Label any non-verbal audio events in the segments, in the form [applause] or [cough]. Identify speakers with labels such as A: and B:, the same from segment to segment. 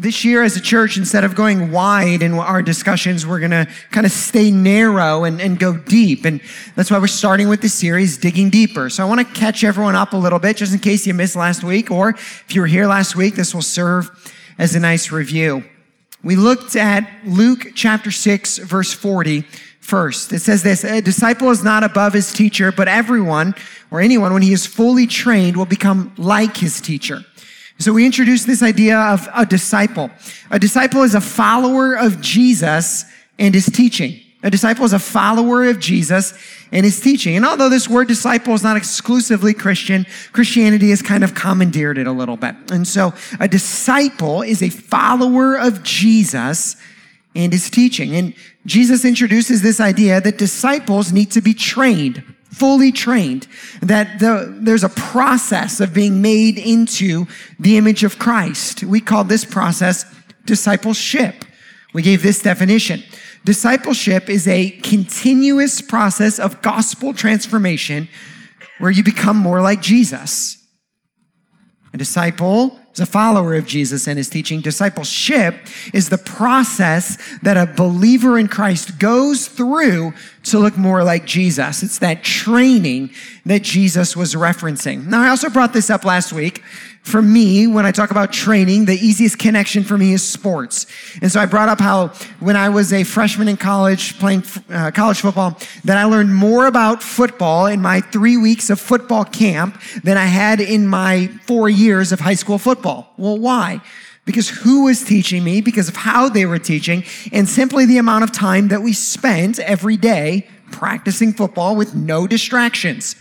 A: This year, as a church, instead of going wide in our discussions, we're going to kind of stay narrow and, and go deep. And that's why we're starting with this series, Digging Deeper. So I want to catch everyone up a little bit, just in case you missed last week, or if you were here last week, this will serve as a nice review. We looked at Luke chapter 6, verse 40 first. It says this A disciple is not above his teacher, but everyone or anyone, when he is fully trained, will become like his teacher. So we introduced this idea of a disciple. A disciple is a follower of Jesus and his teaching. A disciple is a follower of Jesus and his teaching. And although this word disciple is not exclusively Christian, Christianity has kind of commandeered it a little bit. And so a disciple is a follower of Jesus and his teaching. And Jesus introduces this idea that disciples need to be trained fully trained, that the, there's a process of being made into the image of Christ. We call this process discipleship. We gave this definition. Discipleship is a continuous process of gospel transformation where you become more like Jesus. A disciple is a follower of Jesus and his teaching. Discipleship is the process that a believer in Christ goes through to look more like Jesus. It's that training that Jesus was referencing. Now, I also brought this up last week for me, when I talk about training, the easiest connection for me is sports. And so I brought up how when I was a freshman in college playing uh, college football, that I learned more about football in my three weeks of football camp than I had in my four years of high school football. Well, why? Because who was teaching me, because of how they were teaching, and simply the amount of time that we spent every day practicing football with no distractions.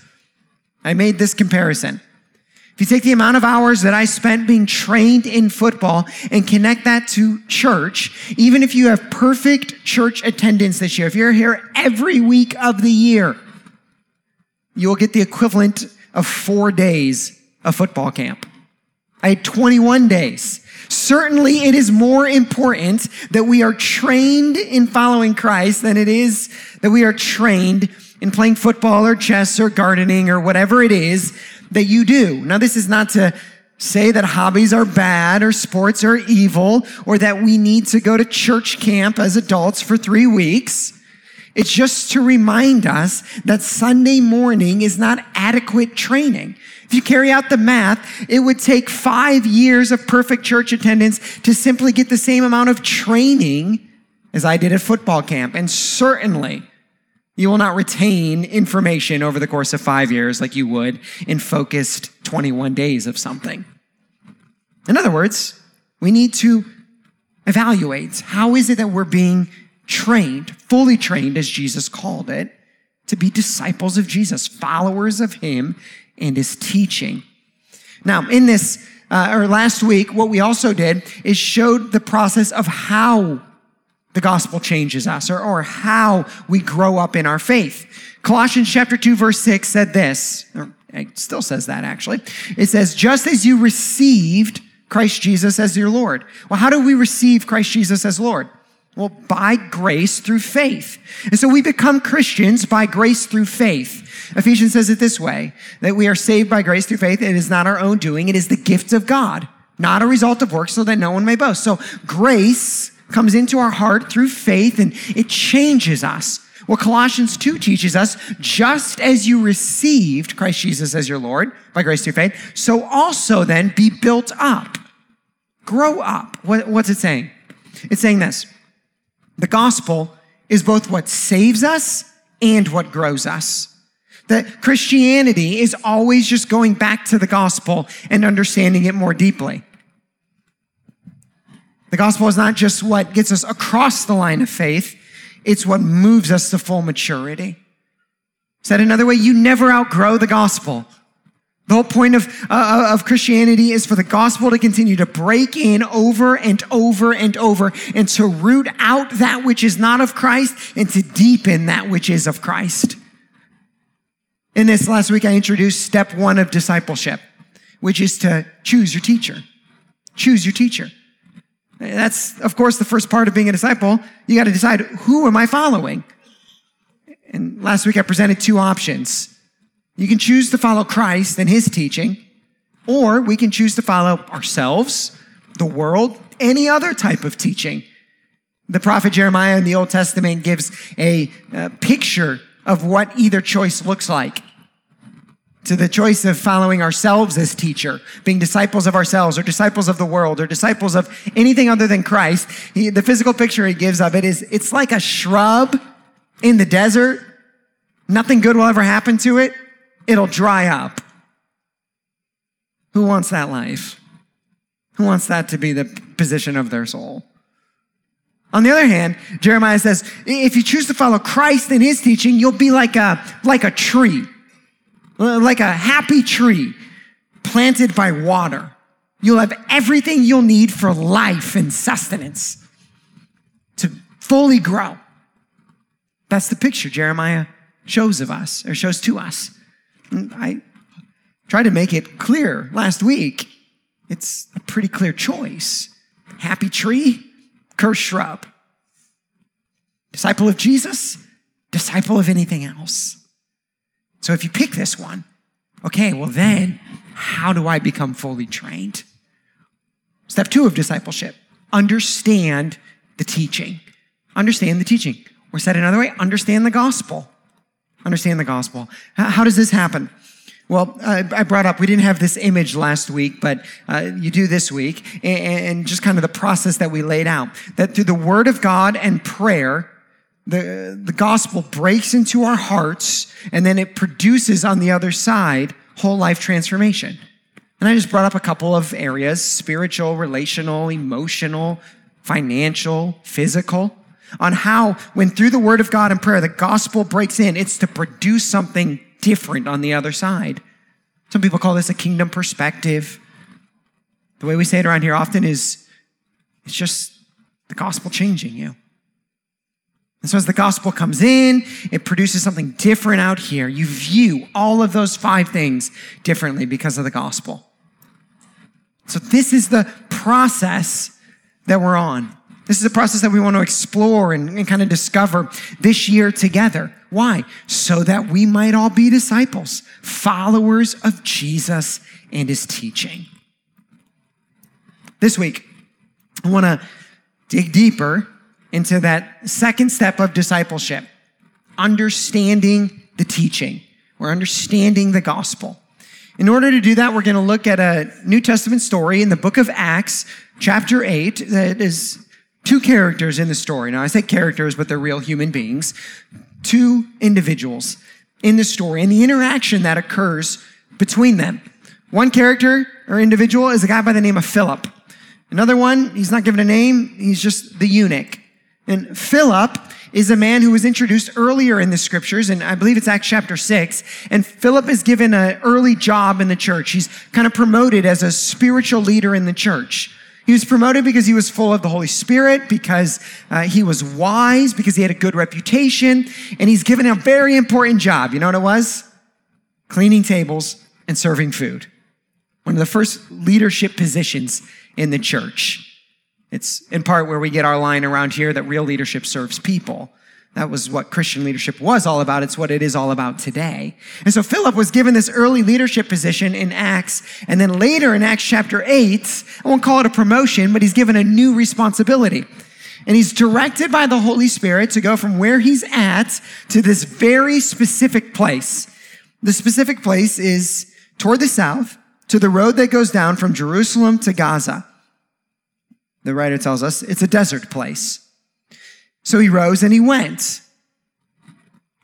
A: I made this comparison. If you take the amount of hours that I spent being trained in football and connect that to church, even if you have perfect church attendance this year, if you're here every week of the year, you will get the equivalent of four days of football camp. I had 21 days. Certainly, it is more important that we are trained in following Christ than it is that we are trained in playing football or chess or gardening or whatever it is that you do. Now, this is not to say that hobbies are bad or sports are evil or that we need to go to church camp as adults for three weeks. It's just to remind us that Sunday morning is not adequate training. If you carry out the math, it would take five years of perfect church attendance to simply get the same amount of training as I did at football camp. And certainly, you will not retain information over the course of five years like you would in focused 21 days of something. In other words, we need to evaluate how is it that we're being trained, fully trained, as Jesus called it, to be disciples of Jesus, followers of Him and His teaching. Now, in this, uh, or last week, what we also did is showed the process of how the gospel changes us or, or how we grow up in our faith. Colossians chapter 2 verse 6 said this, or it still says that actually. It says, just as you received Christ Jesus as your Lord. Well, how do we receive Christ Jesus as Lord? Well, by grace through faith. And so we become Christians by grace through faith. Ephesians says it this way, that we are saved by grace through faith. It is not our own doing. It is the gift of God, not a result of works so that no one may boast. So grace comes into our heart through faith and it changes us. What Colossians 2 teaches us, just as you received Christ Jesus as your Lord by grace through faith, so also then be built up. Grow up. What, what's it saying? It's saying this the gospel is both what saves us and what grows us. That Christianity is always just going back to the gospel and understanding it more deeply. The gospel is not just what gets us across the line of faith, it's what moves us to full maturity. Said another way, you never outgrow the gospel. The whole point of, uh, uh, of Christianity is for the gospel to continue to break in over and over and over and to root out that which is not of Christ and to deepen that which is of Christ. In this last week, I introduced step one of discipleship, which is to choose your teacher. Choose your teacher. That's, of course, the first part of being a disciple. You got to decide who am I following? And last week I presented two options. You can choose to follow Christ and his teaching, or we can choose to follow ourselves, the world, any other type of teaching. The prophet Jeremiah in the Old Testament gives a, a picture of what either choice looks like to the choice of following ourselves as teacher, being disciples of ourselves or disciples of the world or disciples of anything other than Christ. He, the physical picture he gives of it is it's like a shrub in the desert. Nothing good will ever happen to it. It'll dry up. Who wants that life? Who wants that to be the position of their soul? On the other hand, Jeremiah says, if you choose to follow Christ and his teaching, you'll be like a, like a tree uh, like a happy tree planted by water. You'll have everything you'll need for life and sustenance to fully grow. That's the picture Jeremiah shows of us or shows to us. I tried to make it clear last week. It's a pretty clear choice. Happy tree, cursed shrub. Disciple of Jesus, disciple of anything else. So if you pick this one, okay, well then, how do I become fully trained? Step two of discipleship understand the teaching. Understand the teaching. Or said another way, understand the gospel. Understand the gospel. How does this happen? Well, I brought up, we didn't have this image last week, but uh, you do this week, and just kind of the process that we laid out. That through the word of God and prayer, the, the gospel breaks into our hearts and then it produces on the other side whole life transformation. And I just brought up a couple of areas spiritual, relational, emotional, financial, physical on how, when through the word of God and prayer, the gospel breaks in, it's to produce something different on the other side. Some people call this a kingdom perspective. The way we say it around here often is it's just the gospel changing you. And so as the gospel comes in, it produces something different out here. You view all of those five things differently because of the gospel. So this is the process that we're on. This is a process that we want to explore and, and kind of discover this year together. Why? So that we might all be disciples, followers of Jesus and his teaching. This week, I want to dig deeper into that second step of discipleship understanding the teaching. We're understanding the gospel. In order to do that, we're going to look at a New Testament story in the book of Acts, chapter 8, that is two characters in the story. Now, I say characters, but they're real human beings. Two individuals in the story and the interaction that occurs between them. One character or individual is a guy by the name of Philip. Another one, he's not given a name, he's just the eunuch. And Philip is a man who was introduced earlier in the scriptures, and I believe it's Acts chapter 6. And Philip is given an early job in the church. He's kind of promoted as a spiritual leader in the church. He was promoted because he was full of the Holy Spirit, because uh, he was wise, because he had a good reputation, and he's given a very important job. You know what it was? Cleaning tables and serving food. One of the first leadership positions in the church. It's in part where we get our line around here that real leadership serves people. That was what Christian leadership was all about. It's what it is all about today. And so Philip was given this early leadership position in Acts. And then later in Acts chapter 8, I won't call it a promotion, but he's given a new responsibility. And he's directed by the Holy Spirit to go from where he's at to this very specific place. The specific place is toward the south to the road that goes down from Jerusalem to Gaza the writer tells us, it's a desert place. So he rose and he went.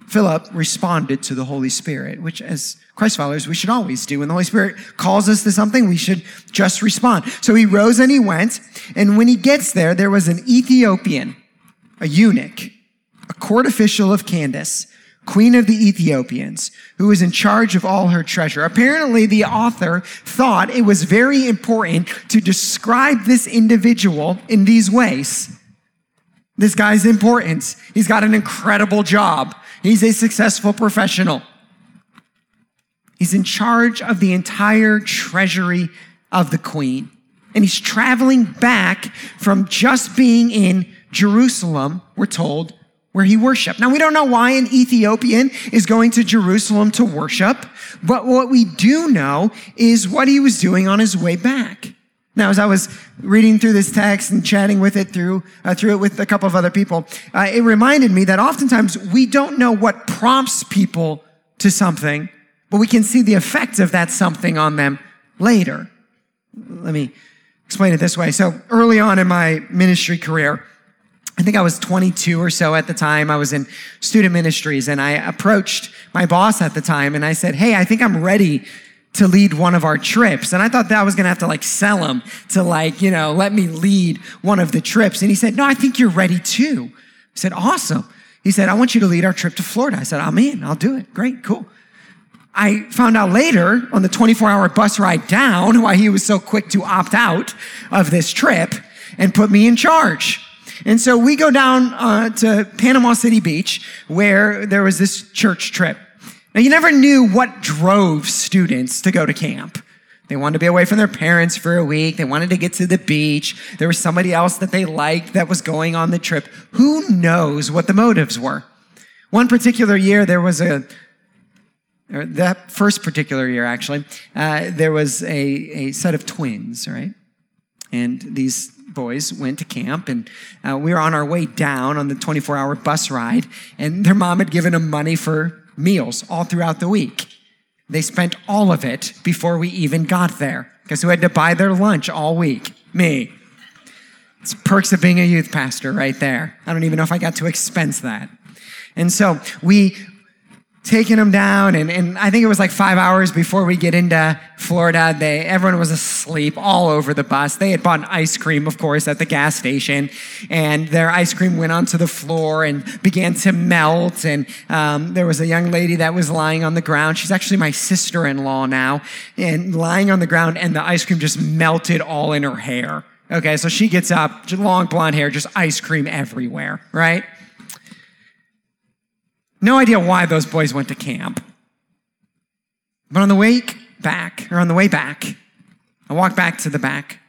A: Philip responded to the Holy Spirit, which as Christ followers, we should always do. When the Holy Spirit calls us to something, we should just respond. So he rose and he went. And when he gets there, there was an Ethiopian, a eunuch, a court official of Candace, queen of the Ethiopians, who was in charge of all her treasure. Apparently, the author thought it was very important to describe this individual in these ways. This guy's important. He's got an incredible job. He's a successful professional. He's in charge of the entire treasury of the queen. And he's traveling back from just being in Jerusalem, we're told, where he worshiped. Now, we don't know why an Ethiopian is going to Jerusalem to worship, but what we do know is what he was doing on his way back. Now, as I was reading through this text and chatting with it through, uh, through it with a couple of other people, uh, it reminded me that oftentimes we don't know what prompts people to something, but we can see the effects of that something on them later. Let me explain it this way. So early on in my ministry career, I think I was 22 or so at the time. I was in student ministries and I approached my boss at the time and I said, Hey, I think I'm ready to lead one of our trips. And I thought that I was going to have to like sell him to like, you know, let me lead one of the trips. And he said, no, I think you're ready too. I said, awesome. He said, I want you to lead our trip to Florida. I said, I'm in. I'll do it. Great. Cool. I found out later on the 24 hour bus ride down [laughs] why he was so quick to opt out of this trip and put me in charge. And so we go down uh, to Panama City Beach where there was this church trip. Now, you never knew what drove students to go to camp. They wanted to be away from their parents for a week. They wanted to get to the beach. There was somebody else that they liked that was going on the trip. Who knows what the motives were? One particular year, there was a, that first particular year, actually, uh, there was a, a set of twins, right? And these boys went to camp, and uh, we were on our way down on the 24 hour bus ride, and their mom had given them money for meals all throughout the week. They spent all of it before we even got there. Guess who had to buy their lunch all week? Me. It's perks of being a youth pastor right there. I don't even know if I got to expense that. And so we taking them down and, and i think it was like five hours before we get into florida they everyone was asleep all over the bus. They had bought ice cream of course at the gas station and their ice cream went onto the floor and began to melt and um, there was a young lady that was lying on the ground. She's actually my sister-in-law now and lying on the ground and the ice cream just melted all in her hair. Okay so she gets up long blonde hair just ice cream everywhere right no idea why those boys went to camp. But on the way back, or on the way back, I walked back to the back,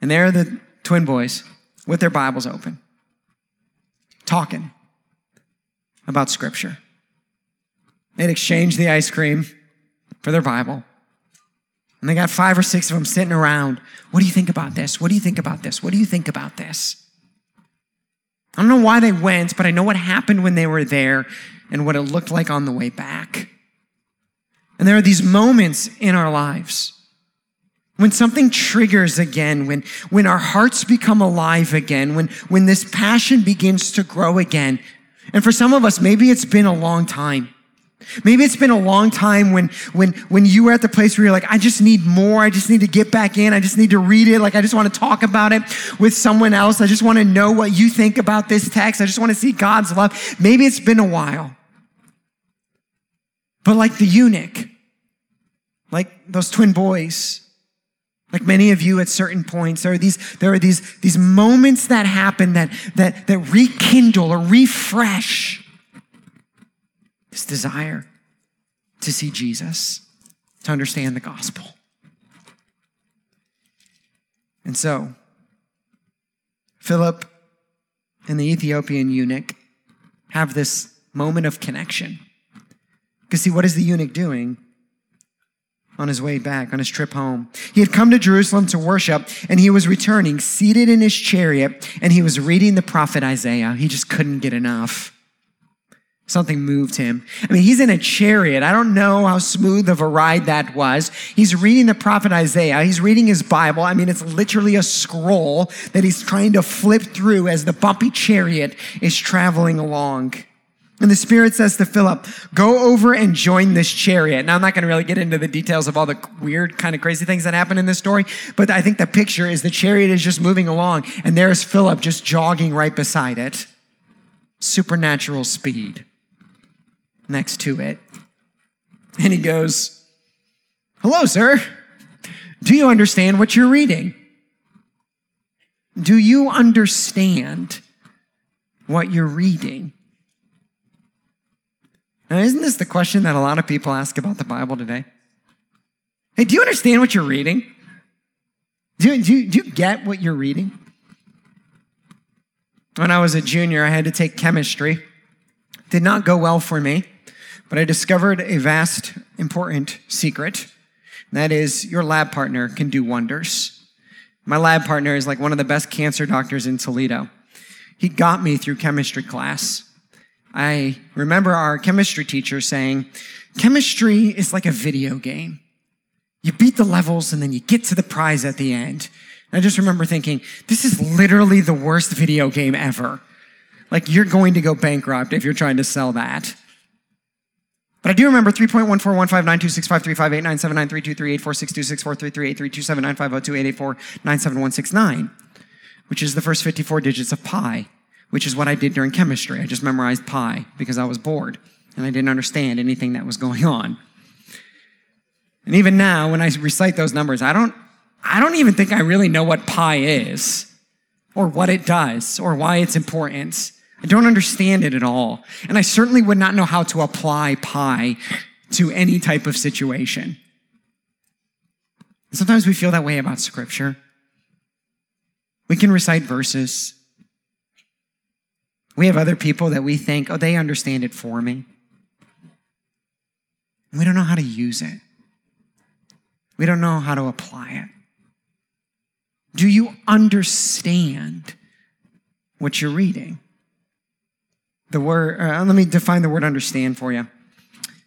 A: and there are the twin boys with their Bibles open, talking about Scripture. They'd exchanged the ice cream for their Bible. And they got five or six of them sitting around. What do you think about this? What do you think about this? What do you think about this? I don't know why they went, but I know what happened when they were there and what it looked like on the way back. And there are these moments in our lives when something triggers again, when, when our hearts become alive again, when, when this passion begins to grow again. And for some of us, maybe it's been a long time. Maybe it's been a long time when, when, when you were at the place where you're like, I just need more. I just need to get back in. I just need to read it. Like, I just want to talk about it with someone else. I just want to know what you think about this text. I just want to see God's love. Maybe it's been a while. But like the eunuch, like those twin boys, like many of you at certain points, there are these, there are these, these moments that happen that, that, that rekindle or refresh this desire to see Jesus, to understand the gospel. And so, Philip and the Ethiopian eunuch have this moment of connection. Because, see, what is the eunuch doing? on his way back, on his trip home. He had come to Jerusalem to worship, and he was returning, seated in his chariot, and he was reading the prophet Isaiah. He just couldn't get enough. Something moved him. I mean, he's in a chariot. I don't know how smooth of a ride that was. He's reading the prophet Isaiah. He's reading his Bible. I mean, it's literally a scroll that he's trying to flip through as the bumpy chariot is traveling along. And the Spirit says to Philip, Go over and join this chariot. Now, I'm not going to really get into the details of all the weird, kind of crazy things that happen in this story, but I think the picture is the chariot is just moving along, and there's Philip just jogging right beside it. Supernatural speed next to it. And he goes, Hello, sir. Do you understand what you're reading? Do you understand what you're reading? Now, isn't this the question that a lot of people ask about the Bible today? Hey, do you understand what you're reading? Do, do, do you get what you're reading? When I was a junior, I had to take chemistry. Did not go well for me. But I discovered a vast, important secret. That is, your lab partner can do wonders. My lab partner is like one of the best cancer doctors in Toledo. He got me through chemistry class. I remember our chemistry teacher saying, chemistry is like a video game. You beat the levels and then you get to the prize at the end. And I just remember thinking, this is literally the worst video game ever. Like you're going to go bankrupt if you're trying to sell that. But I do remember 3.1415926535897932346264338279502884971169, which is the first 54 digits of pi, which is what I did during chemistry. I just memorized pi because I was bored and I didn't understand anything that was going on. And even now, when I recite those numbers, I don't, I don't even think I really know what pi is or what it does or why it's important. I don't understand it at all. And I certainly would not know how to apply pi to any type of situation. Sometimes we feel that way about scripture. We can recite verses. We have other people that we think, oh, they understand it for me. We don't know how to use it. We don't know how to apply it. Do you understand what you're reading? The word, uh, let me define the word understand for you.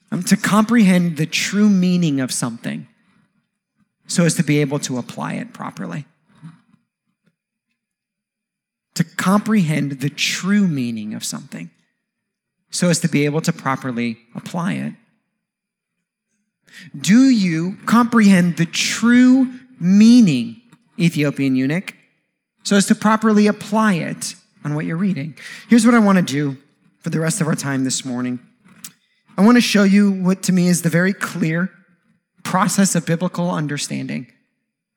A: Um, to comprehend the true meaning of something so as to be able to apply it properly. To comprehend the true meaning of something so as to be able to properly apply it. Do you comprehend the true meaning, Ethiopian eunuch, so as to properly apply it on what you're reading? Here's what I want to do for the rest of our time this morning. I want to show you what to me is the very clear process of biblical understanding,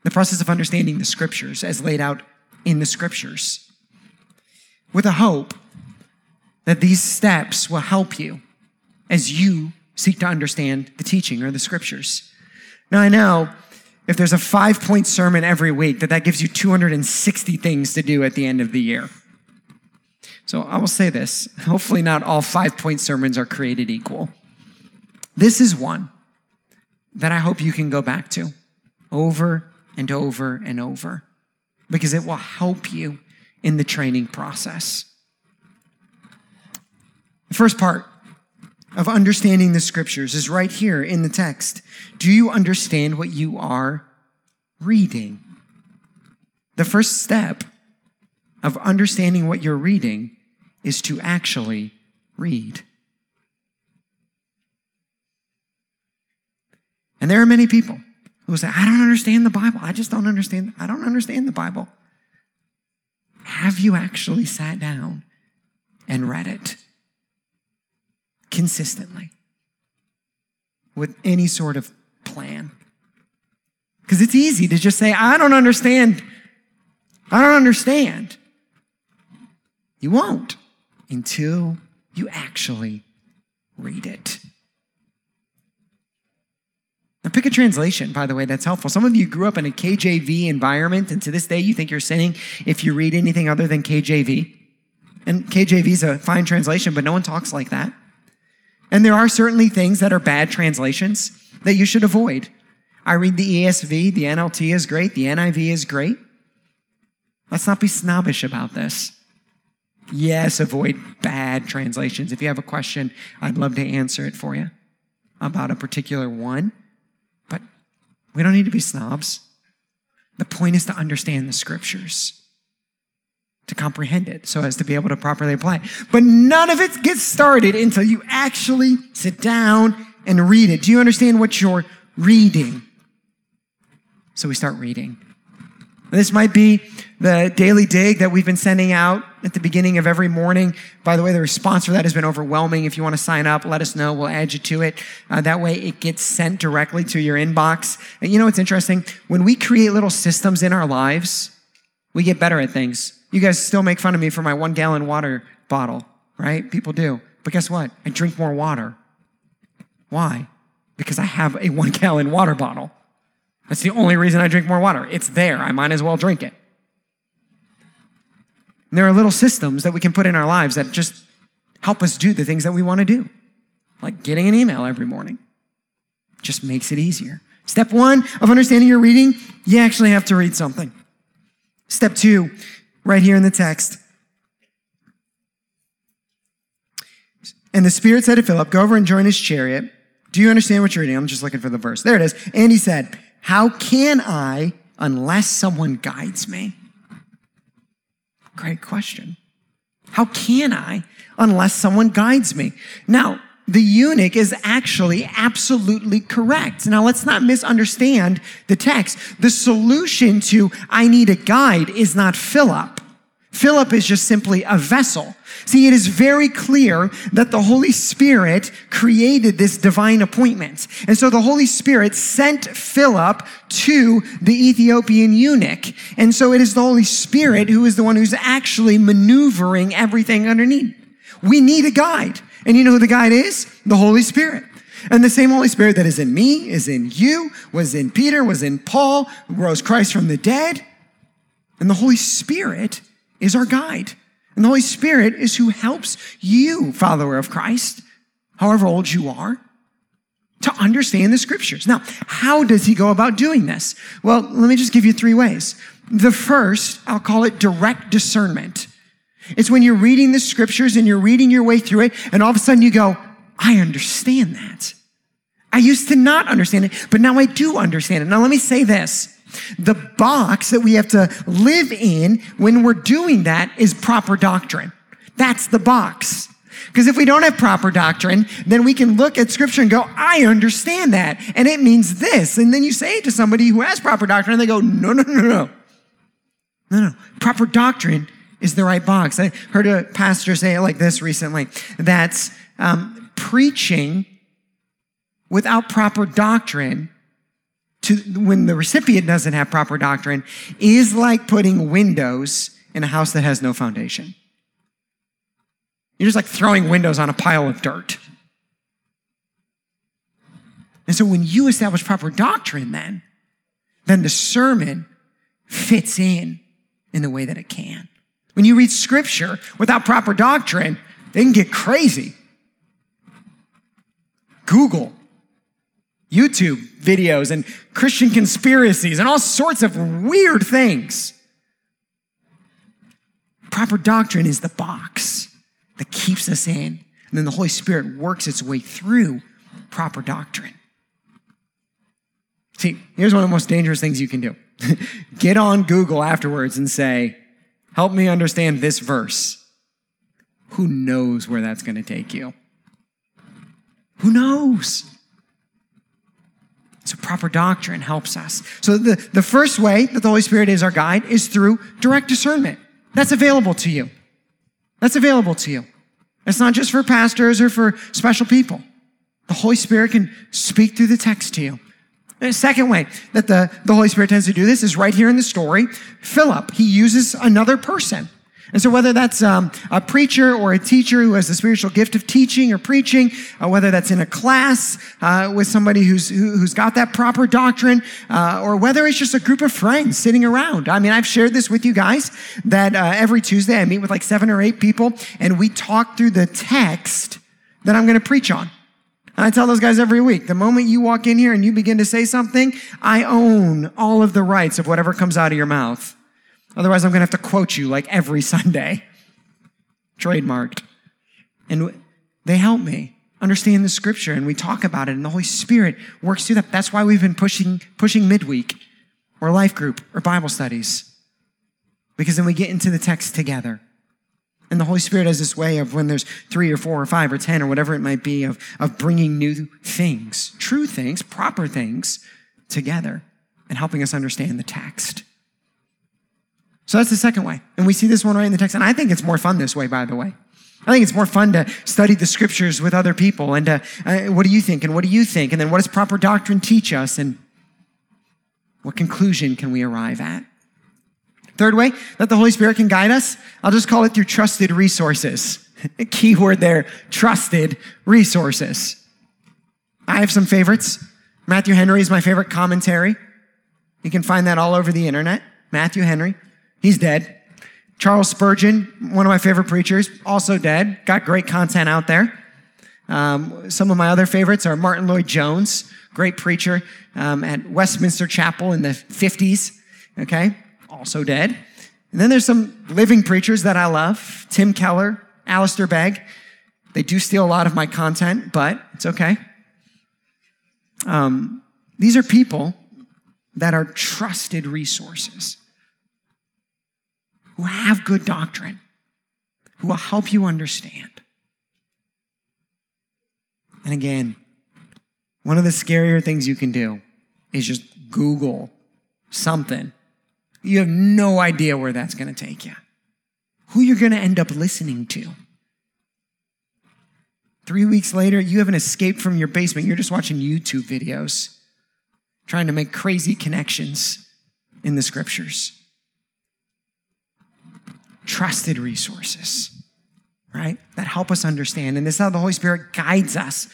A: the process of understanding the scriptures as laid out in the scriptures, with a hope that these steps will help you as you seek to understand the teaching or the scriptures. Now, I know if there's a five point sermon every week, that that gives you 260 things to do at the end of the year. So I will say this hopefully, not all five point sermons are created equal. This is one that I hope you can go back to over and over and over because it will help you in the training process. The first part of understanding the scriptures is right here in the text. Do you understand what you are reading? The first step of understanding what you're reading is to actually read. And there are many people who say, I don't understand the Bible. I just don't understand. I don't understand the Bible. Have you actually sat down and read it consistently with any sort of plan? Because it's easy to just say, I don't understand. I don't understand. You won't until you actually read it. Now, pick a translation, by the way, that's helpful. Some of you grew up in a KJV environment, and to this day, you think you're sinning if you read anything other than KJV. And KJV is a fine translation, but no one talks like that. And there are certainly things that are bad translations that you should avoid. I read the ESV, the NLT is great, the NIV is great. Let's not be snobbish about this. Yes, avoid bad translations. If you have a question, I'd love to answer it for you about a particular one. But we don't need to be snobs. The point is to understand the scriptures, to comprehend it so as to be able to properly apply it. But none of it gets started until you actually sit down and read it. Do you understand what you're reading? So we start reading. This might be the daily dig that we've been sending out at the beginning of every morning. By the way, the response for that has been overwhelming. If you want to sign up, let us know. We'll add you to it. Uh, that way it gets sent directly to your inbox. And you know what's interesting? When we create little systems in our lives, we get better at things. You guys still make fun of me for my one gallon water bottle, right? People do. But guess what? I drink more water. Why? Because I have a one gallon water bottle. That's the only reason I drink more water. It's there. I might as well drink it. And there are little systems that we can put in our lives that just help us do the things that we want to do, like getting an email every morning. Just makes it easier. Step one of understanding your reading, you actually have to read something. Step two, right here in the text. And the Spirit said to Philip, Go over and join his chariot. Do you understand what you're reading? I'm just looking for the verse. There it is. And he said, How can I unless someone guides me? Great question. How can I unless someone guides me? Now, the eunuch is actually absolutely correct. Now, let's not misunderstand the text. The solution to I need a guide is not Philip. Philip is just simply a vessel. See, it is very clear that the Holy Spirit created this divine appointment. And so the Holy Spirit sent Philip to the Ethiopian eunuch. And so it is the Holy Spirit who is the one who's actually maneuvering everything underneath. We need a guide. And you know who the guide is? The Holy Spirit. And the same Holy Spirit that is in me, is in you, was in Peter, was in Paul, rose Christ from the dead. And the Holy Spirit is our guide. And the Holy Spirit is who helps you, follower of Christ, however old you are, to understand the scriptures. Now, how does he go about doing this? Well, let me just give you three ways. The first, I'll call it direct discernment. It's when you're reading the scriptures and you're reading your way through it, and all of a sudden you go, I understand that. I used to not understand it, but now I do understand it. Now, let me say this. The box that we have to live in when we're doing that is proper doctrine. That's the box. Because if we don't have proper doctrine, then we can look at scripture and go, I understand that. And it means this. And then you say it to somebody who has proper doctrine and they go, no, no, no, no. No, no. Proper doctrine is the right box. I heard a pastor say it like this recently that um, preaching without proper doctrine to when the recipient doesn't have proper doctrine is like putting windows in a house that has no foundation. You're just like throwing windows on a pile of dirt. And so when you establish proper doctrine, then, then the sermon fits in in the way that it can. When you read scripture without proper doctrine, they can get crazy. Google YouTube videos and Christian conspiracies and all sorts of weird things. Proper doctrine is the box that keeps us in, and then the Holy Spirit works its way through proper doctrine. See, here's one of the most dangerous things you can do [laughs] get on Google afterwards and say, Help me understand this verse. Who knows where that's going to take you? Who knows? So proper doctrine helps us. So the, the first way that the Holy Spirit is our guide is through direct discernment. That's available to you. That's available to you. It's not just for pastors or for special people. The Holy Spirit can speak through the text to you. The second way that the, the Holy Spirit tends to do this is right here in the story. Philip, he uses another person. And so whether that's um, a preacher or a teacher who has the spiritual gift of teaching or preaching, uh, whether that's in a class uh, with somebody who's who, has got that proper doctrine, uh, or whether it's just a group of friends sitting around. I mean, I've shared this with you guys that uh, every Tuesday I meet with like seven or eight people, and we talk through the text that I'm going to preach on. And I tell those guys every week, the moment you walk in here and you begin to say something, I own all of the rights of whatever comes out of your mouth. Otherwise, I'm going to have to quote you like every [laughs] Sunday. Trademarked. And they help me understand the scripture and we talk about it and the Holy Spirit works through that. That's why we've been pushing, pushing midweek or life group or Bible studies. Because then we get into the text together. And the Holy Spirit has this way of when there's three or four or five or 10 or whatever it might be of, of bringing new things, true things, proper things together and helping us understand the text. So that's the second way. And we see this one right in the text. And I think it's more fun this way, by the way. I think it's more fun to study the scriptures with other people. And uh, what do you think? And what do you think? And then what does proper doctrine teach us? And what conclusion can we arrive at? Third way that the Holy Spirit can guide us, I'll just call it through trusted resources. [laughs] Key word there, trusted resources. I have some favorites. Matthew Henry is my favorite commentary. You can find that all over the internet. Matthew Henry. He's dead. Charles Spurgeon, one of my favorite preachers, also dead. Got great content out there. Um, some of my other favorites are Martyn Lloyd-Jones, great preacher um, at Westminster Chapel in the 50s. Okay, also dead. And then there's some living preachers that I love Tim Keller, Alistair Begg. They do steal a lot of my content, but it's okay. Um, these are people that are trusted resources who have good doctrine, who will help you understand. And again, one of the scarier things you can do is just Google something. You have no idea where that's going to take you, who you're going to end up listening to. Three weeks later, you haven't escaped from your basement. You're just watching YouTube videos, trying to make crazy connections in the scriptures. Trusted resources, right? That help us understand. And this is how the Holy Spirit guides us.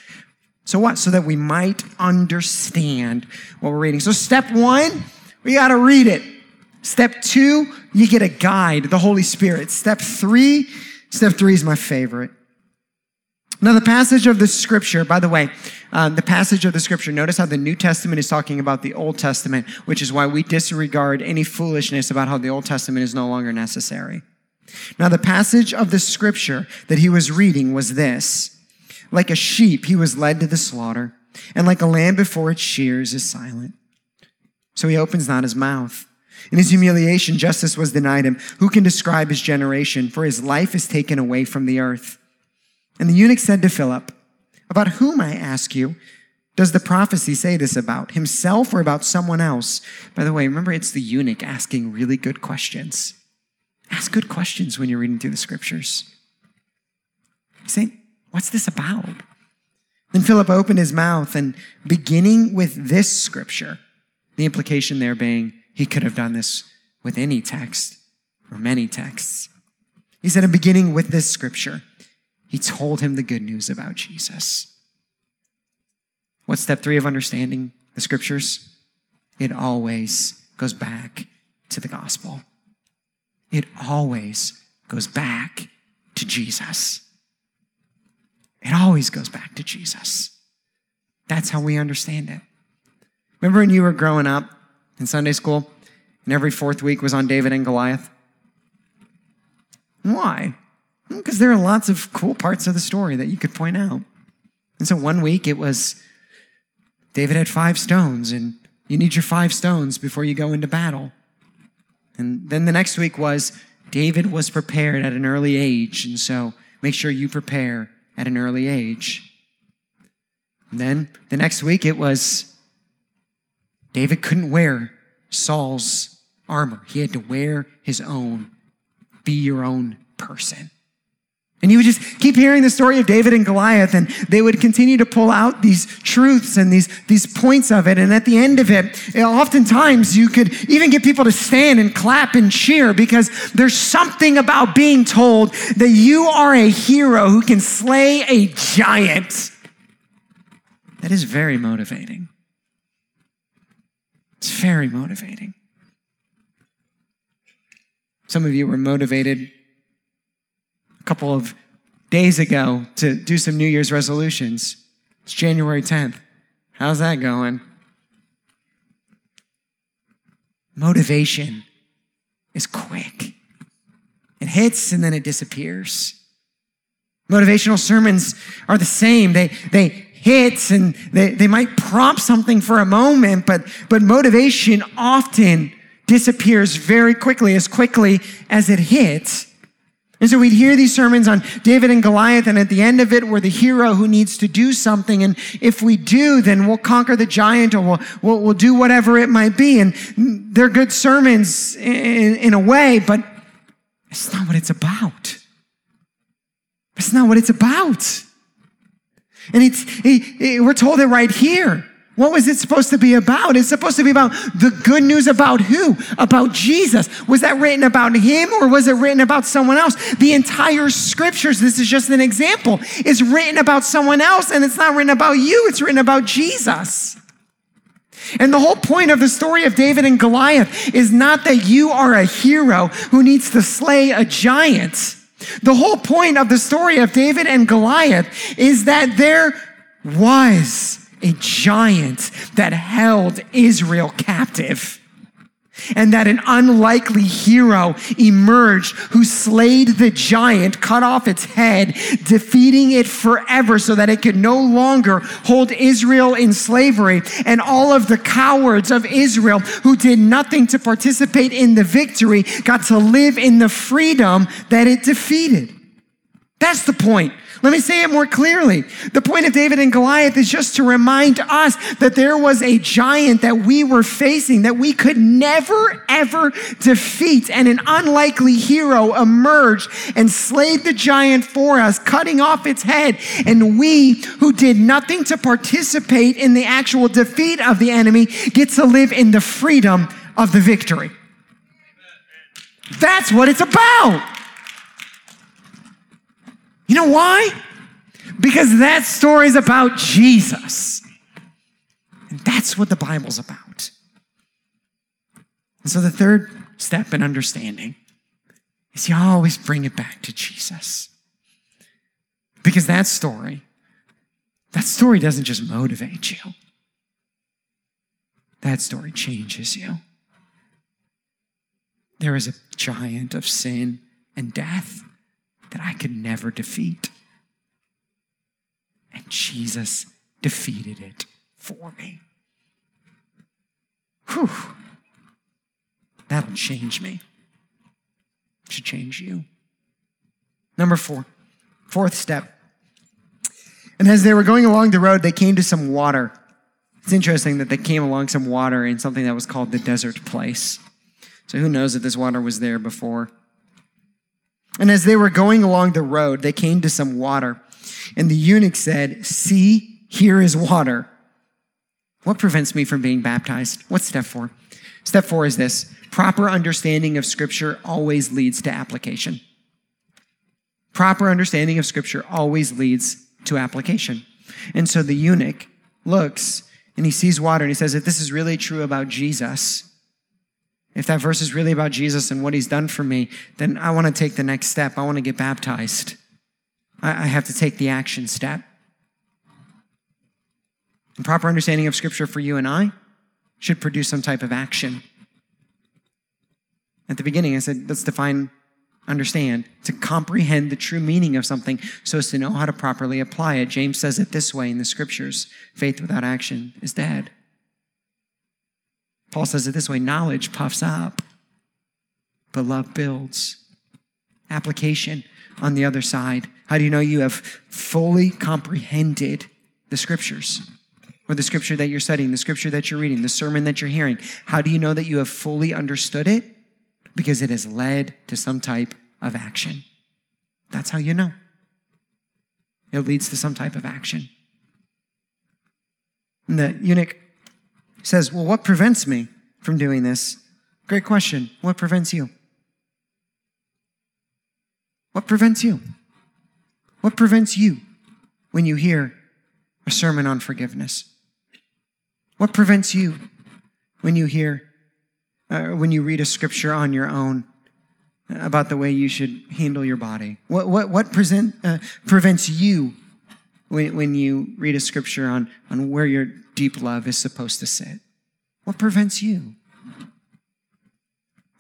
A: So what? So that we might understand what we're reading. So step one, we got to read it. Step two, you get a guide, the Holy Spirit. Step three, step three is my favorite. Now, the passage of the scripture, by the way, um, the passage of the scripture, notice how the New Testament is talking about the Old Testament, which is why we disregard any foolishness about how the Old Testament is no longer necessary. Now, the passage of the scripture that he was reading was this Like a sheep, he was led to the slaughter, and like a lamb before its shears is silent. So he opens not his mouth. In his humiliation, justice was denied him. Who can describe his generation? For his life is taken away from the earth. And the eunuch said to Philip, About whom, I ask you, does the prophecy say this about? Himself or about someone else? By the way, remember it's the eunuch asking really good questions. Ask good questions when you're reading through the scriptures. Saying, What's this about? Then Philip opened his mouth and beginning with this scripture, the implication there being he could have done this with any text or many texts. He said, in beginning with this scripture, he told him the good news about Jesus. What's step three of understanding the scriptures? It always goes back to the gospel. It always goes back to Jesus. It always goes back to Jesus. That's how we understand it. Remember when you were growing up in Sunday school and every fourth week was on David and Goliath? Why? Because there are lots of cool parts of the story that you could point out. And so one week it was David had five stones, and you need your five stones before you go into battle. And then the next week was David was prepared at an early age, and so make sure you prepare at an early age. And then the next week it was David couldn't wear Saul's armor. He had to wear his own. Be your own person. And you would just keep hearing the story of David and Goliath, and they would continue to pull out these truths and these, these points of it. And at the end of it, oftentimes you could even get people to stand and clap and cheer because there's something about being told that you are a hero who can slay a giant. That is very motivating. It's very motivating. Some of you were motivated couple of days ago to do some New Year's resolutions. It's January 10th. How's that going? Motivation is quick. It hits and then it disappears. Motivational sermons are the same. They, they hit and they, they might prompt something for a moment, but, but motivation often disappears very quickly, as quickly as it hits. And so we'd hear these sermons on David and Goliath, and at the end of it, we're the hero who needs to do something. And if we do, then we'll conquer the giant or we'll, we'll, we'll do whatever it might be. And they're good sermons in, in a way, but it's not what it's about. It's not what it's about. And it's, it, it, we're told it right here. What was it supposed to be about? It's supposed to be about the good news about who? About Jesus. Was that written about him or was it written about someone else? The entire scriptures, this is just an example, is written about someone else and it's not written about you, it's written about Jesus. And the whole point of the story of David and Goliath is not that you are a hero who needs to slay a giant. The whole point of the story of David and Goliath is that there was a giant that held Israel captive. and that an unlikely hero emerged who slayed the giant, cut off its head, defeating it forever so that it could no longer hold Israel in slavery. And all of the cowards of Israel who did nothing to participate in the victory got to live in the freedom that it defeated. That's the point. Let me say it more clearly. The point of David and Goliath is just to remind us that there was a giant that we were facing that we could never, ever defeat. And an unlikely hero emerged and slayed the giant for us, cutting off its head. And we, who did nothing to participate in the actual defeat of the enemy, get to live in the freedom of the victory. That's what it's about. You know why? Because that story is about Jesus. And that's what the Bible's about. And so the third step in understanding is you always bring it back to Jesus. Because that story, that story doesn't just motivate you. That story changes you. There is a giant of sin and death that I could never defeat. And Jesus defeated it for me. Whew. That'll change me. It should change you. Number four, fourth step. And as they were going along the road, they came to some water. It's interesting that they came along some water in something that was called the desert place. So who knows if this water was there before? And as they were going along the road, they came to some water. And the eunuch said, See, here is water. What prevents me from being baptized? What's step four? Step four is this proper understanding of Scripture always leads to application. Proper understanding of Scripture always leads to application. And so the eunuch looks and he sees water and he says, If this is really true about Jesus, if that verse is really about Jesus and what he's done for me, then I want to take the next step. I want to get baptized. I have to take the action step. And proper understanding of Scripture for you and I should produce some type of action. At the beginning, I said, let's define understand, to comprehend the true meaning of something so as to know how to properly apply it. James says it this way in the scriptures faith without action is dead. Paul says it this way knowledge puffs up, but love builds. Application on the other side. How do you know you have fully comprehended the scriptures? Or the scripture that you're studying, the scripture that you're reading, the sermon that you're hearing. How do you know that you have fully understood it? Because it has led to some type of action. That's how you know. It leads to some type of action. And the eunuch says, Well, what prevents me from doing this? Great question. What prevents you? What prevents you? What prevents you when you hear a sermon on forgiveness? What prevents you when you hear, uh, when you read a scripture on your own about the way you should handle your body? What, what, what present, uh, prevents you when, when you read a scripture on, on where your deep love is supposed to sit? What prevents you?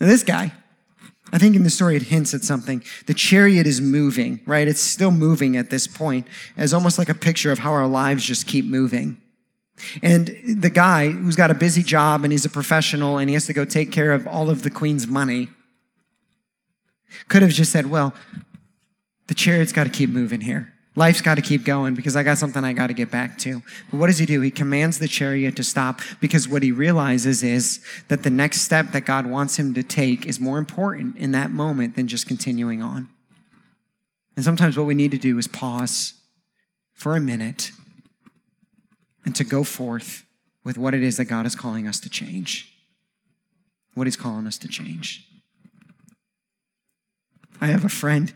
A: Now, this guy, I think in the story it hints at something. The chariot is moving, right? It's still moving at this point, as almost like a picture of how our lives just keep moving. And the guy who's got a busy job and he's a professional and he has to go take care of all of the queen's money could have just said, Well, the chariot's got to keep moving here. Life's got to keep going because I got something I got to get back to. But what does he do? He commands the chariot to stop because what he realizes is that the next step that God wants him to take is more important in that moment than just continuing on. And sometimes what we need to do is pause for a minute and to go forth with what it is that God is calling us to change. What he's calling us to change. I have a friend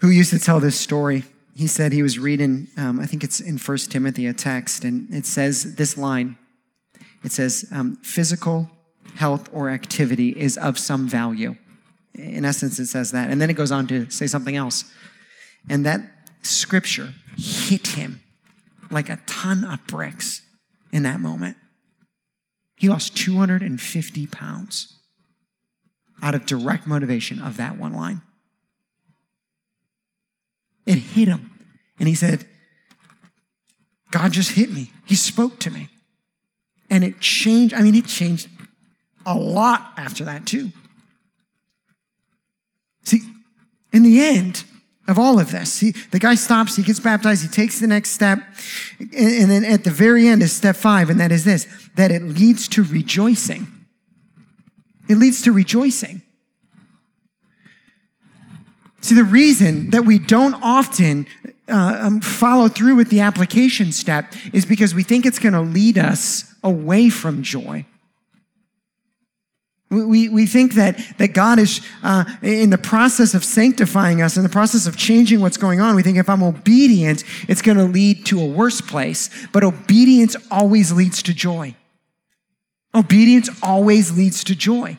A: who used to tell this story. He said he was reading, um, I think it's in First Timothy, a text, and it says this line. It says, um, physical health or activity is of some value. In essence, it says that. And then it goes on to say something else. And that scripture hit him like a ton of bricks in that moment. He lost 250 pounds out of direct motivation of that one line. It hit him. And he said, God just hit me. He spoke to me. And it changed. I mean, it changed a lot after that, too. See, in the end of all of this, see, the guy stops, he gets baptized, he takes the next step. And, then at the very end is step five, and that is this that it leads to rejoicing. It leads to rejoicing. See, the reason that we don't often uh, um, follow through with the application step is because we think it's going to lead us away from joy. We, we think that, that God is uh, in the process of sanctifying us, in the process of changing what's going on. We think if I'm obedient, it's going to lead to a worse place. But obedience always leads to joy. Obedience always leads to joy.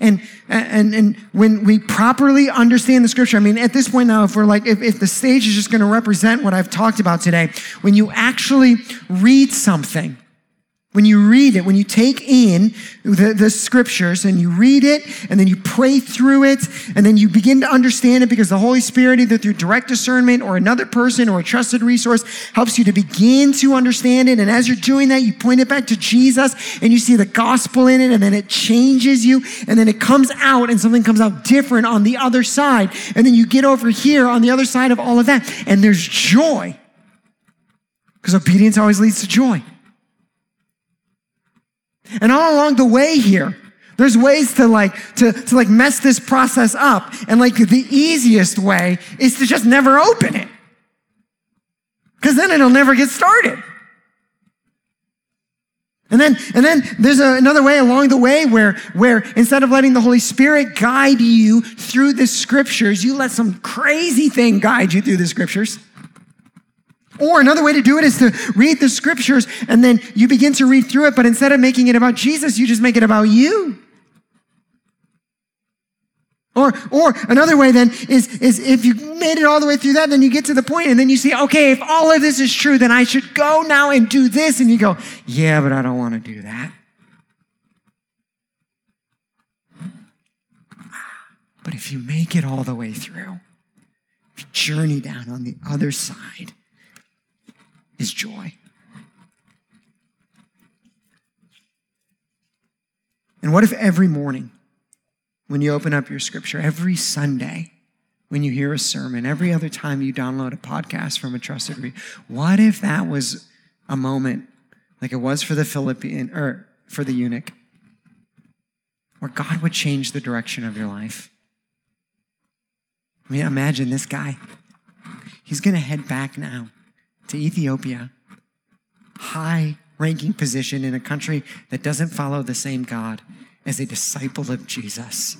A: And, and, and when we properly understand the scripture, I mean, at this point now, if we're like, if, if the stage is just going to represent what I've talked about today, when you actually read something, when you read it, when you take in the, the, scriptures and you read it and then you pray through it and then you begin to understand it because the Holy Spirit, either through direct discernment or another person or a trusted resource, helps you to begin to understand it. And as you're doing that, you point it back to Jesus and you see the gospel in it and then it changes you and then it comes out and something comes out different on the other side. And then you get over here on the other side of all of that and there's joy because obedience always leads to joy. And all along the way here, there's ways to like to, to like mess this process up. And like the easiest way is to just never open it. Because then it'll never get started. And then, and then there's a, another way along the way where, where instead of letting the Holy Spirit guide you through the scriptures, you let some crazy thing guide you through the scriptures. Or another way to do it is to read the scriptures and then you begin to read through it, but instead of making it about Jesus, you just make it about you. Or, or another way then is, is if you made it all the way through that, then you get to the point and then you see, okay, if all of this is true, then I should go now and do this. And you go, yeah, but I don't want to do that. But if you make it all the way through, journey down on the other side, is joy. And what if every morning, when you open up your scripture, every Sunday, when you hear a sermon, every other time you download a podcast from a trusted read, what if that was a moment like it was for the Philippian or for the eunuch, where God would change the direction of your life? I mean, imagine this guy. He's going to head back now to Ethiopia, high ranking position in a country that doesn't follow the same God as a disciple of Jesus.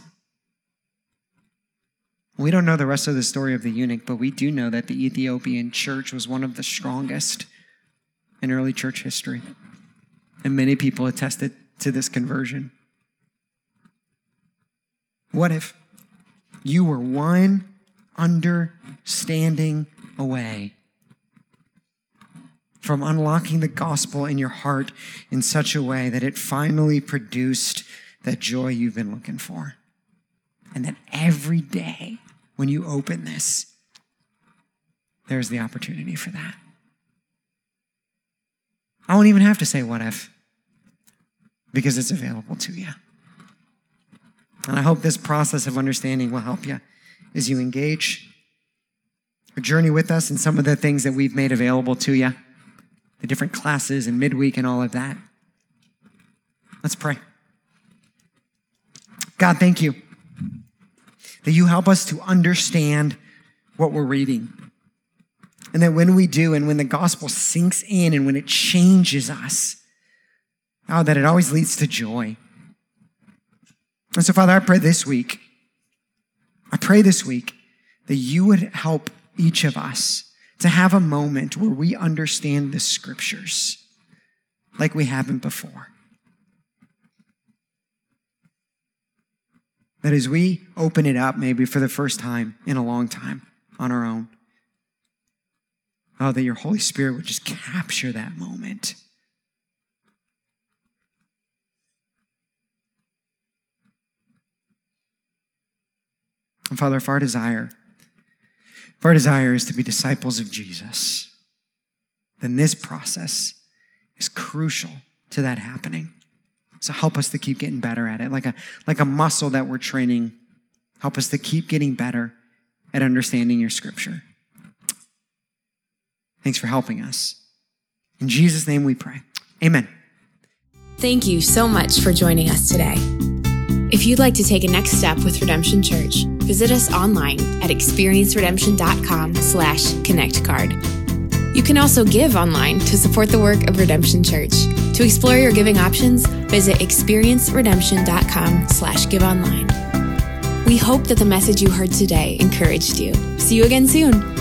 A: We don't know the rest of the story of the eunuch, but we do know that the Ethiopian church was one of the strongest in early church history. And many people attested to this conversion. What if you were one understanding away from unlocking the gospel in your heart in such a way that it finally produced that joy you've been looking for. And that every day when you open this, there's the opportunity for that. I won't even have to say what if, because it's available to you. And I hope this process of understanding will help you as you engage or journey with us in some of the things that we've made available to you the different classes and midweek and all of that. Let's pray. God, thank you that you help us to understand what we're reading. And that when we do, and when the gospel sinks in and when it changes us, oh, that it always leads to joy. And so, Father, I pray this week, I pray this week that you would help each of us to have a moment where we understand the scriptures like we haven't before. That as we open it up, maybe for the first time in a long time on our own, oh, that your Holy Spirit would just capture that moment. And Father, if our desire if our desire is to be disciples of Jesus, then this process is crucial to that happening. So help us to keep getting better at it, like a, like a muscle that we're training. Help us to keep getting better at understanding your scripture. Thanks for helping us. In Jesus' name we pray. Amen.
B: Thank you so much for joining us today. If you'd like to take a next step with Redemption Church, visit us online at experienceredemption.com slash connectcard. You can also give online to support the work of Redemption Church. To explore your giving options, visit experienceredemption.com slash give online. We hope that the message you heard today encouraged you. See you again soon.